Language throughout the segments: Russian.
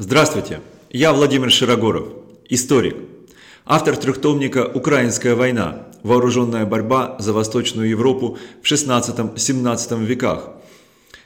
Здравствуйте, я Владимир Широгоров, историк, автор трехтомника «Украинская война. Вооруженная борьба за Восточную Европу в XVI-XVII веках».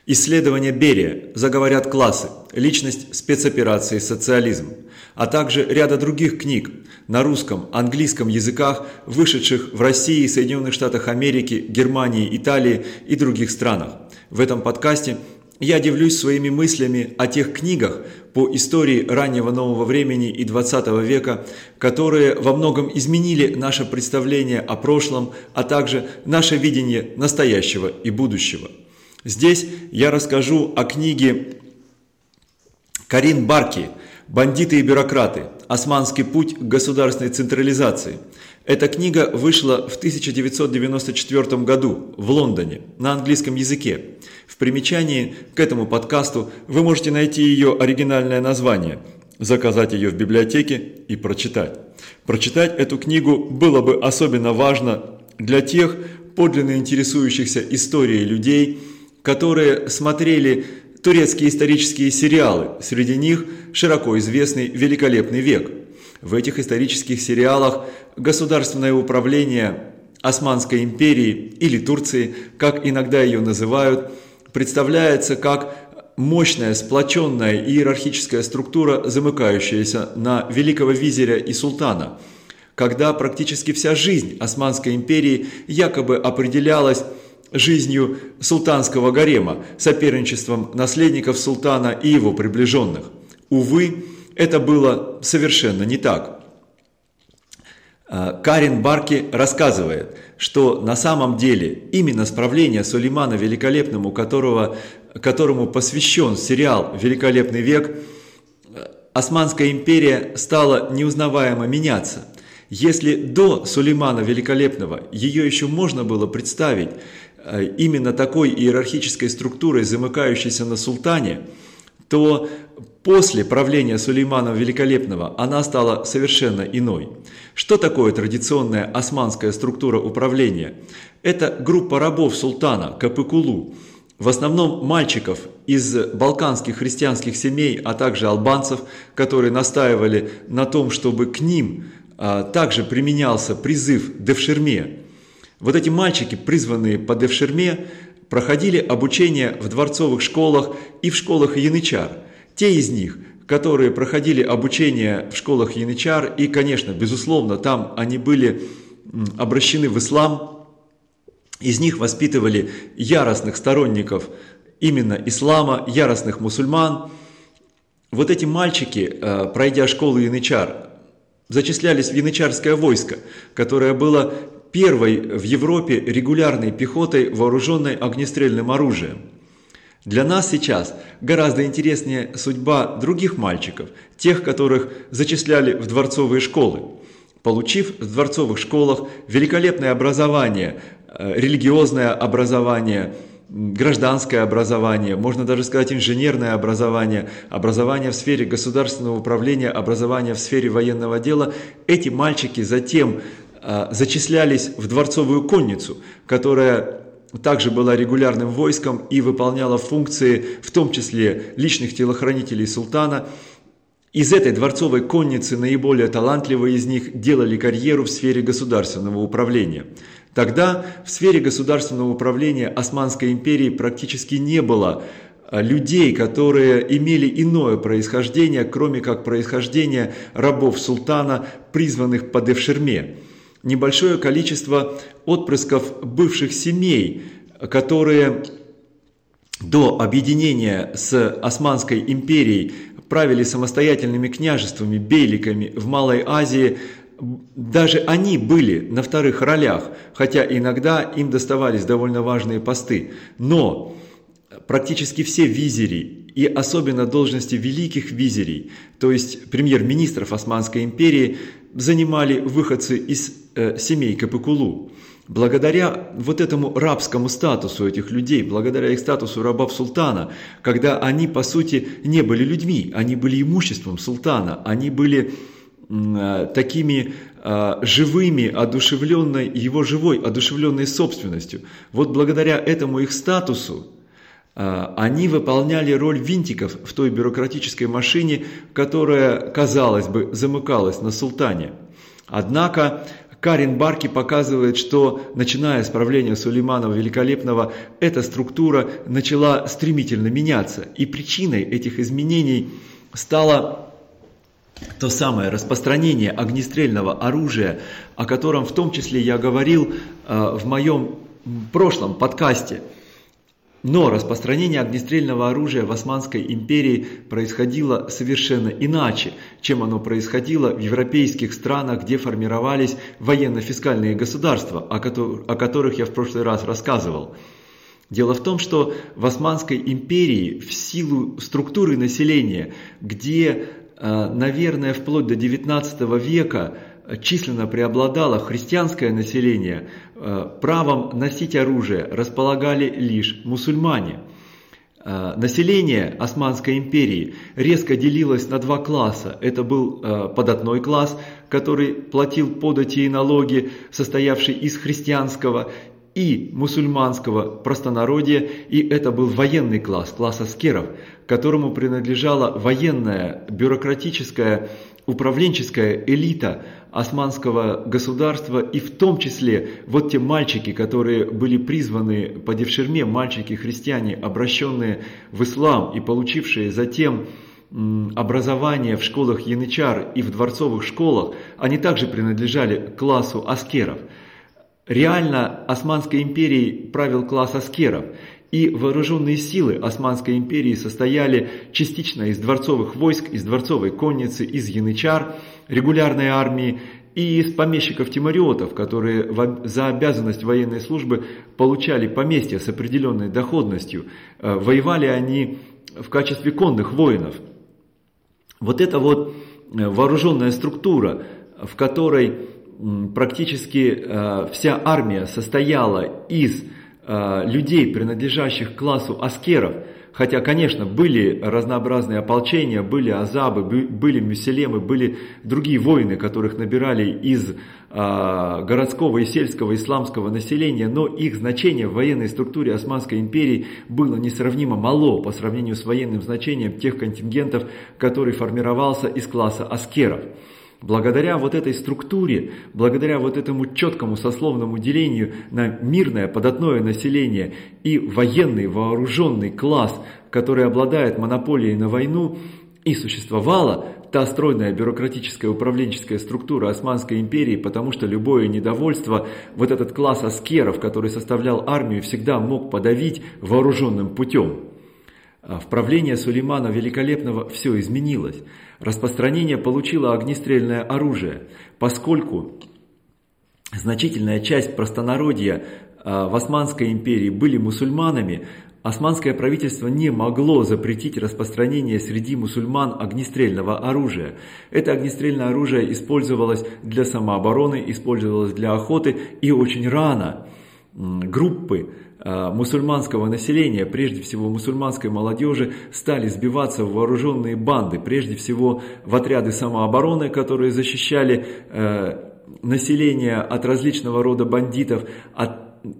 Исследования Берия, заговорят классы, личность спецоперации «Социализм», а также ряда других книг на русском, английском языках, вышедших в России, Соединенных Штатах Америки, Германии, Италии и других странах. В этом подкасте я делюсь своими мыслями о тех книгах по истории раннего нового времени и 20 века, которые во многом изменили наше представление о прошлом, а также наше видение настоящего и будущего. Здесь я расскажу о книге Карин Барки «Бандиты и бюрократы. Османский путь к государственной централизации». Эта книга вышла в 1994 году в Лондоне на английском языке. В примечании к этому подкасту вы можете найти ее оригинальное название, заказать ее в библиотеке и прочитать. Прочитать эту книгу было бы особенно важно для тех подлинно интересующихся историей людей, которые смотрели турецкие исторические сериалы, среди них широко известный «Великолепный век», в этих исторических сериалах государственное управление Османской империи или Турции, как иногда ее называют, представляется как мощная, сплоченная иерархическая структура, замыкающаяся на великого визиря и султана, когда практически вся жизнь Османской империи якобы определялась жизнью султанского гарема, соперничеством наследников султана и его приближенных. Увы, это было совершенно не так. А, Карин Барки рассказывает, что на самом деле именно справление Сулеймана Великолепному, которого, которому посвящен сериал «Великолепный век», Османская империя стала неузнаваемо меняться. Если до Сулеймана Великолепного ее еще можно было представить э, именно такой иерархической структурой, замыкающейся на султане – то после правления Сулеймана Великолепного она стала совершенно иной. Что такое традиционная османская структура управления? Это группа рабов султана Капыкулу, в основном мальчиков из балканских христианских семей, а также албанцев, которые настаивали на том, чтобы к ним а, также применялся призыв Девшерме. Вот эти мальчики, призванные по Девшерме, проходили обучение в дворцовых школах и в школах янычар. Те из них, которые проходили обучение в школах янычар, и, конечно, безусловно, там они были обращены в ислам, из них воспитывали яростных сторонников именно ислама, яростных мусульман. Вот эти мальчики, э, пройдя школу янычар, зачислялись в янычарское войско, которое было первой в Европе регулярной пехотой, вооруженной огнестрельным оружием. Для нас сейчас гораздо интереснее судьба других мальчиков, тех, которых зачисляли в дворцовые школы. Получив в дворцовых школах великолепное образование, э, религиозное образование, гражданское образование, можно даже сказать инженерное образование, образование в сфере государственного управления, образование в сфере военного дела, эти мальчики затем зачислялись в дворцовую конницу, которая также была регулярным войском и выполняла функции, в том числе личных телохранителей султана. Из этой дворцовой конницы наиболее талантливые из них делали карьеру в сфере государственного управления. Тогда в сфере государственного управления Османской империи практически не было а, людей, которые имели иное происхождение, кроме как происхождение рабов султана, призванных по Девшерме небольшое количество отпрысков бывших семей, которые до объединения с Османской империей правили самостоятельными княжествами, бейликами в Малой Азии, даже они были на вторых ролях, хотя иногда им доставались довольно важные посты. Но практически все визири и особенно должности великих визирей, то есть премьер-министров Османской империи, занимали выходцы из э, семей Капыкулу. Благодаря вот этому рабскому статусу этих людей, благодаря их статусу рабов султана, когда они по сути не были людьми, они были имуществом султана, они были э, такими э, живыми, одушевленной, его живой, одушевленной собственностью. Вот благодаря этому их статусу они выполняли роль винтиков в той бюрократической машине, которая, казалось бы, замыкалась на султане. Однако Карин Барки показывает, что начиная с правления Сулеймана Великолепного, эта структура начала стремительно меняться. И причиной этих изменений стало то самое распространение огнестрельного оружия, о котором в том числе я говорил э, в моем прошлом подкасте. Но распространение огнестрельного оружия в Османской империи происходило совершенно иначе, чем оно происходило в европейских странах, где формировались военно-фискальные государства, о которых я в прошлый раз рассказывал. Дело в том, что в Османской империи в силу структуры населения, где Э, наверное, вплоть до XIX века численно преобладало христианское население, э, правом носить оружие располагали лишь мусульмане. Э, население Османской империи резко делилось на два класса. Это был податной класс, который платил подати и налоги, состоявший из христианского и мусульманского простонародья, и это был военный класс, класс аскеров, которому принадлежала военная, бюрократическая, управленческая элита османского государства, и в том числе вот те мальчики, которые были призваны по девшерме, мальчики-христиане, обращенные в ислам и получившие затем образование в школах янычар и в дворцовых школах, они также принадлежали классу аскеров – Реально Османской империей правил класс аскеров, и вооруженные силы Османской империи состояли частично из дворцовых войск, из дворцовой конницы, из янычар, регулярной армии и из помещиков-тимариотов, которые за обязанность военной службы получали поместья с определенной доходностью. Э, воевали они в качестве конных воинов. Вот эта вот э, вооруженная структура, в которой практически э, вся армия состояла из э, людей, принадлежащих к классу аскеров, хотя, конечно, были разнообразные ополчения, были азабы, были мюселемы, были другие воины, которых набирали из э, городского и сельского исламского населения, но их значение в военной структуре Османской империи было несравнимо мало по сравнению с военным значением тех контингентов, который формировался из класса аскеров. Благодаря вот этой структуре, благодаря вот этому четкому сословному делению на мирное податное население и военный вооруженный класс, который обладает монополией на войну, и существовала та стройная бюрократическая управленческая структура Османской империи, потому что любое недовольство, вот этот класс аскеров, который составлял армию, всегда мог подавить вооруженным путем. А в правлении Сулеймана Великолепного все изменилось. Распространение получило огнестрельное оружие, поскольку значительная часть простонародья а, в Османской империи были мусульманами, османское правительство не могло запретить распространение среди мусульман огнестрельного оружия. Это огнестрельное оружие использовалось для самообороны, использовалось для охоты и очень рано группы мусульманского населения, прежде всего мусульманской молодежи, стали сбиваться в вооруженные банды, прежде всего в отряды самообороны, которые защищали э, население от различного рода бандитов,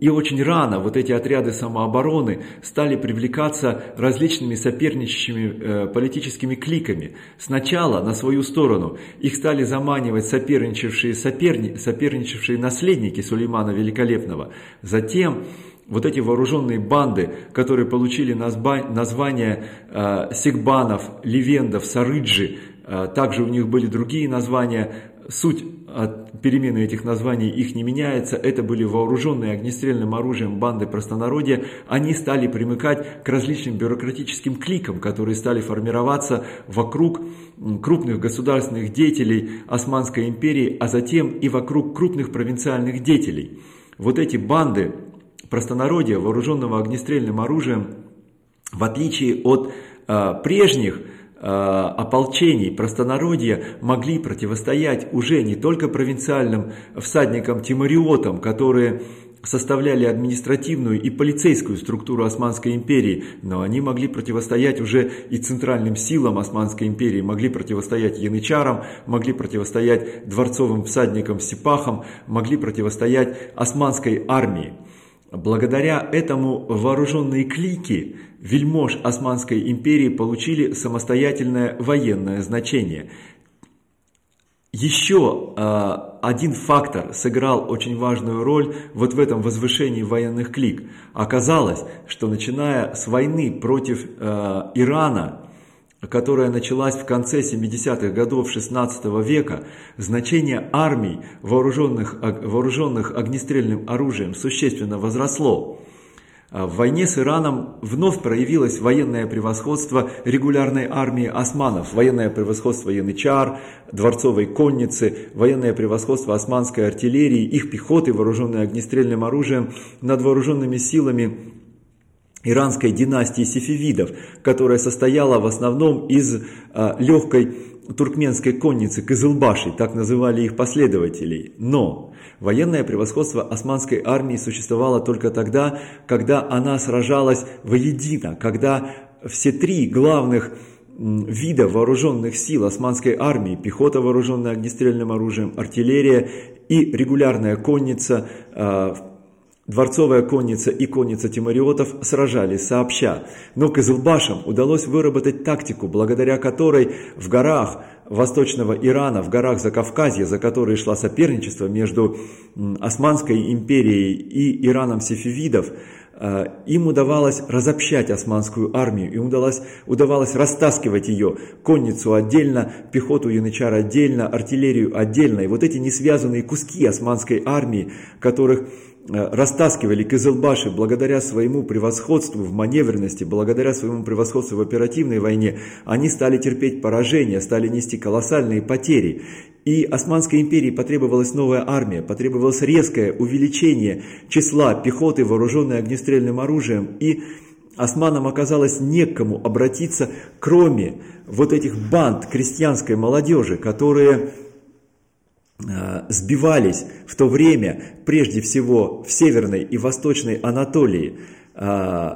и очень рано вот эти отряды самообороны стали привлекаться различными соперничающими э, политическими кликами. Сначала на свою сторону их стали заманивать соперничавшие, соперни, соперничавшие наследники Сулеймана Великолепного. Затем вот эти вооруженные банды, которые получили названия э, Сигбанов, Левендов, Сарыджи, э, также у них были другие названия, суть от перемены этих названий их не меняется, это были вооруженные огнестрельным оружием банды простонародья, они стали примыкать к различным бюрократическим кликам, которые стали формироваться вокруг крупных государственных деятелей Османской империи, а затем и вокруг крупных провинциальных деятелей. Вот эти банды простонародья, вооруженного огнестрельным оружием, в отличие от э, прежних э, ополчений простонародья, могли противостоять уже не только провинциальным всадникам-тимариотам, которые составляли административную и полицейскую структуру Османской империи, но они могли противостоять уже и центральным силам Османской империи, могли противостоять янычарам, могли противостоять дворцовым всадникам-сипахам, могли противостоять османской армии. Благодаря этому вооруженные клики вельмож Османской империи получили самостоятельное военное значение. Еще э, один фактор сыграл очень важную роль вот в этом возвышении военных клик. Оказалось, что начиная с войны против э, Ирана которая началась в конце 70-х годов 16 века, значение армий, вооруженных, вооруженных огнестрельным оружием, существенно возросло. А в войне с Ираном вновь проявилось военное превосходство регулярной армии османов, военное превосходство янычар, дворцовой конницы, военное превосходство османской артиллерии, их пехоты, вооруженной огнестрельным оружием над вооруженными силами иранской династии сефевидов, которая состояла в основном из а, легкой туркменской конницы Кызылбаши, так называли их последователей. Но военное превосходство османской армии существовало только тогда, когда она сражалась воедино, когда все три главных вида вооруженных сил османской армии, пехота, вооруженная огнестрельным оружием, артиллерия и регулярная конница а, Дворцовая конница и конница тимариотов сражались сообща, но Кызылбашам удалось выработать тактику, благодаря которой в горах восточного Ирана, в горах Закавказья, за которые шла соперничество между Османской империей и Ираном сефевидов, э, им удавалось разобщать османскую армию, им удалось, удавалось растаскивать ее, конницу отдельно, пехоту янычар отдельно, артиллерию отдельно. И вот эти несвязанные куски османской армии, которых растаскивали Кызылбаши благодаря своему превосходству в маневренности, благодаря своему превосходству в оперативной войне, они стали терпеть поражение, стали нести колоссальные потери. И Османской империи потребовалась новая армия, потребовалось резкое увеличение числа пехоты, вооруженной огнестрельным оружием, и османам оказалось некому обратиться, кроме вот этих банд крестьянской молодежи, которые Э, сбивались в то время, прежде всего в Северной и Восточной Анатолии, э,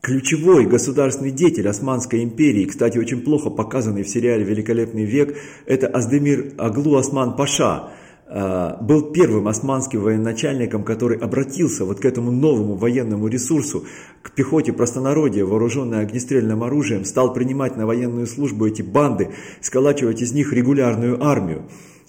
ключевой государственный деятель Османской империи, кстати, очень плохо показанный в сериале «Великолепный век», это Аздемир Аглу Осман Паша, э, был первым османским военачальником, который обратился вот к этому новому военному ресурсу, к пехоте простонародья, вооруженной огнестрельным оружием, стал принимать на военную службу эти банды, сколачивать из них регулярную армию.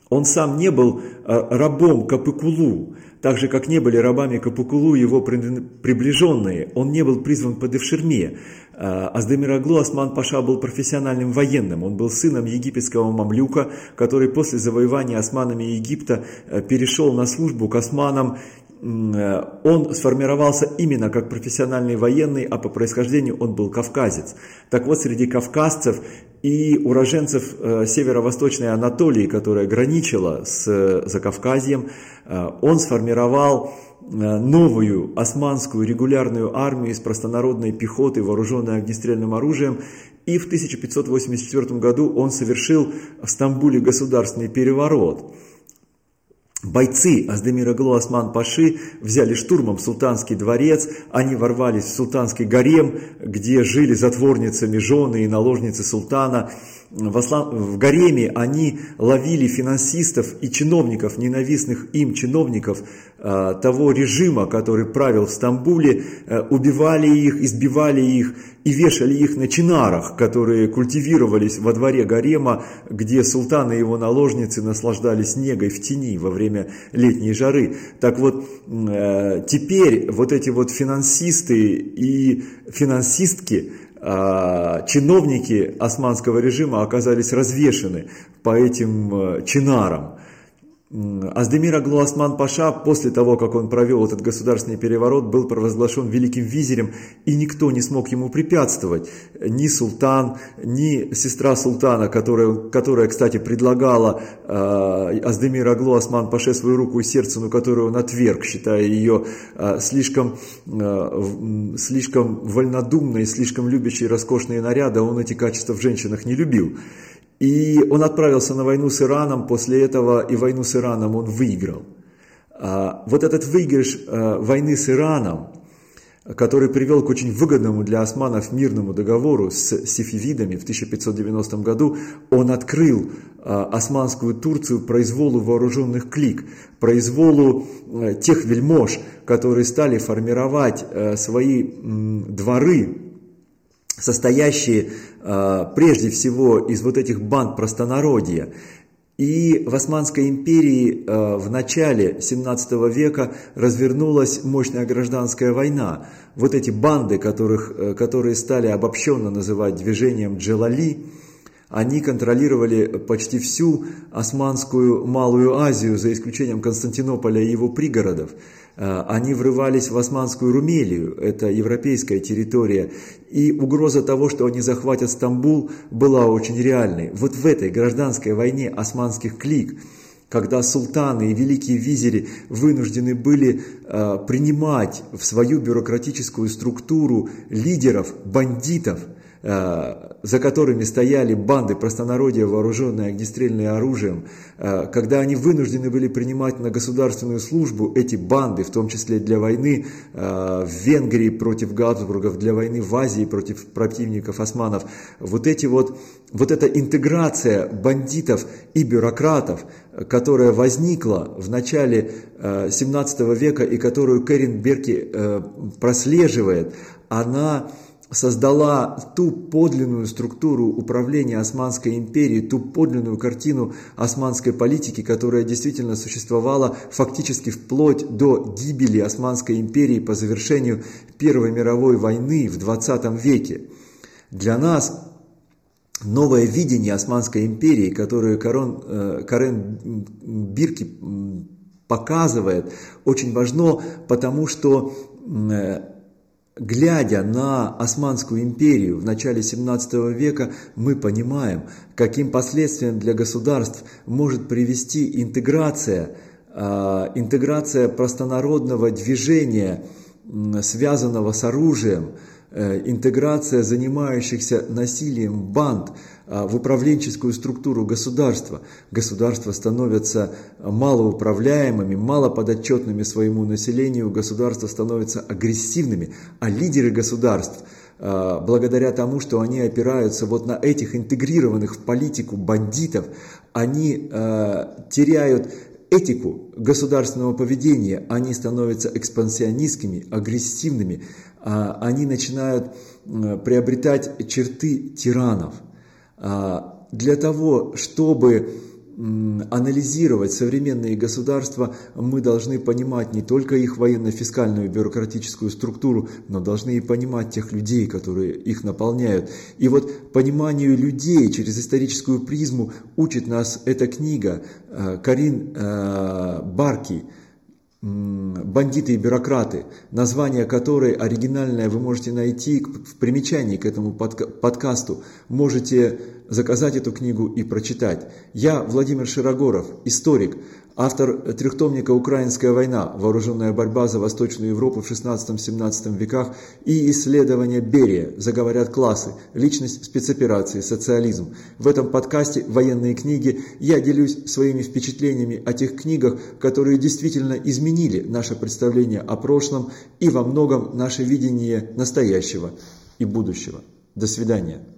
Он сам не был э, рабом Капыкулу, так же, как не были рабами Капыкулу его приближенные. Он не был призван под Эвширме. Э, Аздемираглу Осман Паша был профессиональным военным. Он был сыном египетского мамлюка, который после завоевания османами Египта э, перешел на службу к османам он сформировался именно как профессиональный военный, а по происхождению он был кавказец. Так вот, среди кавказцев и уроженцев э, северо-восточной Анатолии, которая граничила с э, Закавказьем, э, он сформировал новую османскую регулярную армию из простонародной пехоты, вооруженной огнестрельным оружием, и в 1584 году он совершил в Стамбуле государственный переворот – Бойцы Аздемира Глу Осман Паши взяли штурмом султанский дворец, они ворвались в султанский гарем, где жили затворницами жены и наложницы султана. В гареме они ловили финансистов и чиновников, ненавистных им чиновников э, того режима, который правил в Стамбуле, э, убивали их, избивали их и вешали их на чинарах, которые культивировались во дворе гарема, где султан и его наложницы наслаждались снегой в тени во время летней жары. Так вот, э, теперь вот эти вот финансисты и финансистки – чиновники османского режима оказались развешены по этим э, чинарам. Аздемир Аглу Осман Паша после того, как он провел этот государственный переворот, был провозглашен великим визирем, и никто не смог ему препятствовать. Ни султан, ни сестра султана, которая, которая кстати, предлагала э, Аздемир Аглу Осман Паше свою руку и сердце, но которую он отверг, считая ее э, слишком, э, слишком вольнодумной, слишком любящей роскошные наряды, он эти качества в женщинах не любил. И он отправился на войну с Ираном, после этого и войну с Ираном он выиграл. А, вот этот выигрыш а, войны с Ираном, который привел к очень выгодному для османов мирному договору с сифивидами в 1590 году, он открыл а, османскую Турцию произволу вооруженных клик, произволу тех вельмож, которые стали формировать свои дворы, состоящие а, прежде всего из вот этих банд простонародья. И в Османской империи э, в начале 17 века развернулась мощная гражданская война. Вот эти банды, которых, э, которые стали обобщенно называть движением Джелали, они контролировали почти всю Османскую Малую Азию, за исключением Константинополя и его пригородов. Э, они врывались в Османскую Румелию, это европейская территория, и угроза того, что они захватят Стамбул, была очень реальной. Вот в этой гражданской войне османских клик, когда султаны и великие визири вынуждены были э, принимать в свою бюрократическую структуру лидеров, бандитов – Э, за которыми стояли банды простонародья, вооруженные огнестрельным оружием, э, когда они вынуждены были принимать на государственную службу эти банды, в том числе для войны э, в Венгрии против Габсбургов, для войны в Азии против противников османов, вот, эти вот, вот эта интеграция бандитов и бюрократов, которая возникла в начале 17 века и которую Кэрин Берки прослеживает, она создала ту подлинную структуру управления Османской империей, ту подлинную картину османской политики, которая действительно существовала фактически вплоть до гибели Османской империи по завершению Первой мировой войны в 20 веке. Для нас новое видение Османской империи, которое Карен, э, Карен Бирки показывает, очень важно, потому что э, Глядя на Османскую империю в начале 17 века, мы понимаем, каким последствиям для государств может привести интеграция, а, интеграция простонародного движения, связанного с оружием, э, интеграция занимающихся насилием банд – а, в управленческую структуру государства. Государства становятся малоуправляемыми, малоподотчетными своему населению, государства становятся агрессивными, а лидеры государств а, благодаря тому, что они опираются вот на этих интегрированных в политику бандитов, они э, теряют этику государственного поведения, они становятся экспансионистскими, агрессивными, э, они начинают э, приобретать черты тиранов – а, для того, чтобы анализировать современные государства, мы должны понимать не только их военно-фискальную бюрократическую структуру, но должны и понимать тех людей, которые их наполняют. И вот пониманию людей через историческую призму учит нас эта книга а, Карин а, Барки – «Бандиты и бюрократы», название которой оригинальное вы можете найти в примечании к этому подкасту. Можете заказать эту книгу и прочитать. Я Владимир Широгоров, историк, автор трехтомника «Украинская война. Вооруженная борьба за Восточную Европу в 16-17 веках» и исследования Берия «Заговорят классы. Личность спецоперации. Социализм». В этом подкасте «Военные книги» я делюсь своими впечатлениями о тех книгах, которые действительно изменили наше представление о прошлом и во многом наше видение настоящего и будущего. До свидания.